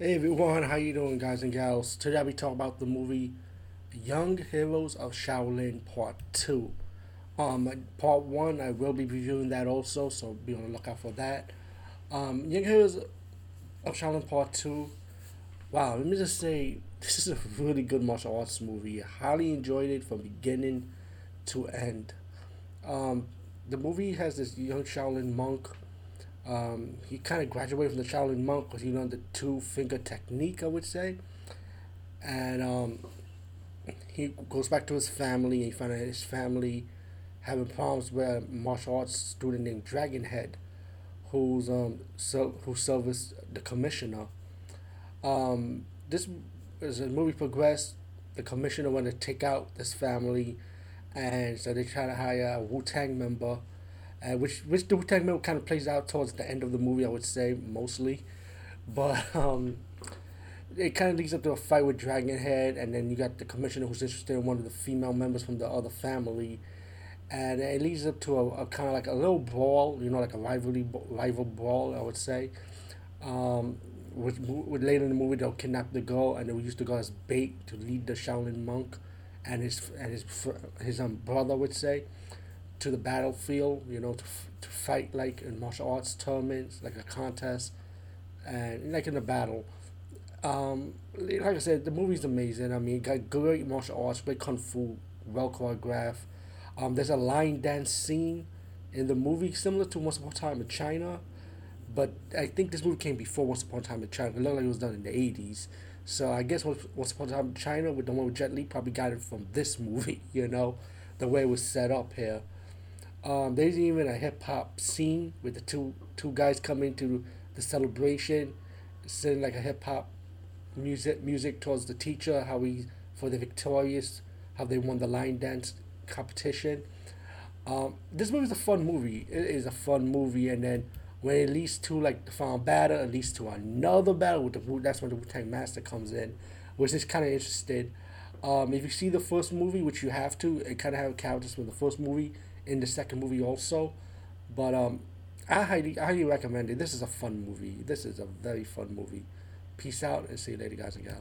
Hey everyone, how you doing, guys and gals? Today we talk about the movie Young Heroes of Shaolin Part Two. Um, Part One, I will be reviewing that also, so be on the lookout for that. Um, Young Heroes of Shaolin Part Two. Wow, let me just say, this is a really good martial arts movie. I highly enjoyed it from beginning to end. Um, the movie has this young Shaolin monk um, he kind of graduated from the Shaolin monk because he learned the two finger technique, I would say. And um, he goes back to his family and he finds out his family having problems with a martial arts student named Dragonhead, who's um so who serves the commissioner. Um, this as the movie progressed, the commissioner wanted to take out this family, and so they try to hire a Wu Tang member uh, which which the Wu Tang kind of plays out towards the end of the movie, I would say mostly, but um, it kind of leads up to a fight with Dragonhead, and then you got the commissioner who's interested in one of the female members from the other family, and it leads up to a, a kind of like a little brawl, you know, like a rivalry rival brawl, I would say. Um, with, with later in the movie, they'll kidnap the girl, and they'll use the girl as bait to lead the Shaolin monk, and his and his his um brother would say to the battlefield, you know, to, to fight like in martial arts tournaments, like a contest, and like in a battle. Um, like I said, the movie's amazing. I mean, got great martial arts, great kung fu, well choreographed. Um, there's a line dance scene in the movie similar to Once Upon a Time in China, but I think this movie came before Once Upon a Time in China. It looked like it was done in the eighties. So I guess Once Upon a Time in China with the one with Jet Li probably got it from this movie. You know, the way it was set up here. Um, there's even a hip hop scene with the two two guys coming to the celebration, singing like a hip hop music music towards the teacher. How he for the victorious, how they won the line dance competition. Um, this movie is a fun movie. It is a fun movie, and then when it leads to like the final battle, it leads to another battle with the that's when the Wu Tang Master comes in, which is kind of interesting. Um, if you see the first movie, which you have to, it kind of have a characters from the first movie in the second movie also. But um, I highly, I highly recommend it. This is a fun movie. This is a very fun movie. Peace out and see you later, guys and gals.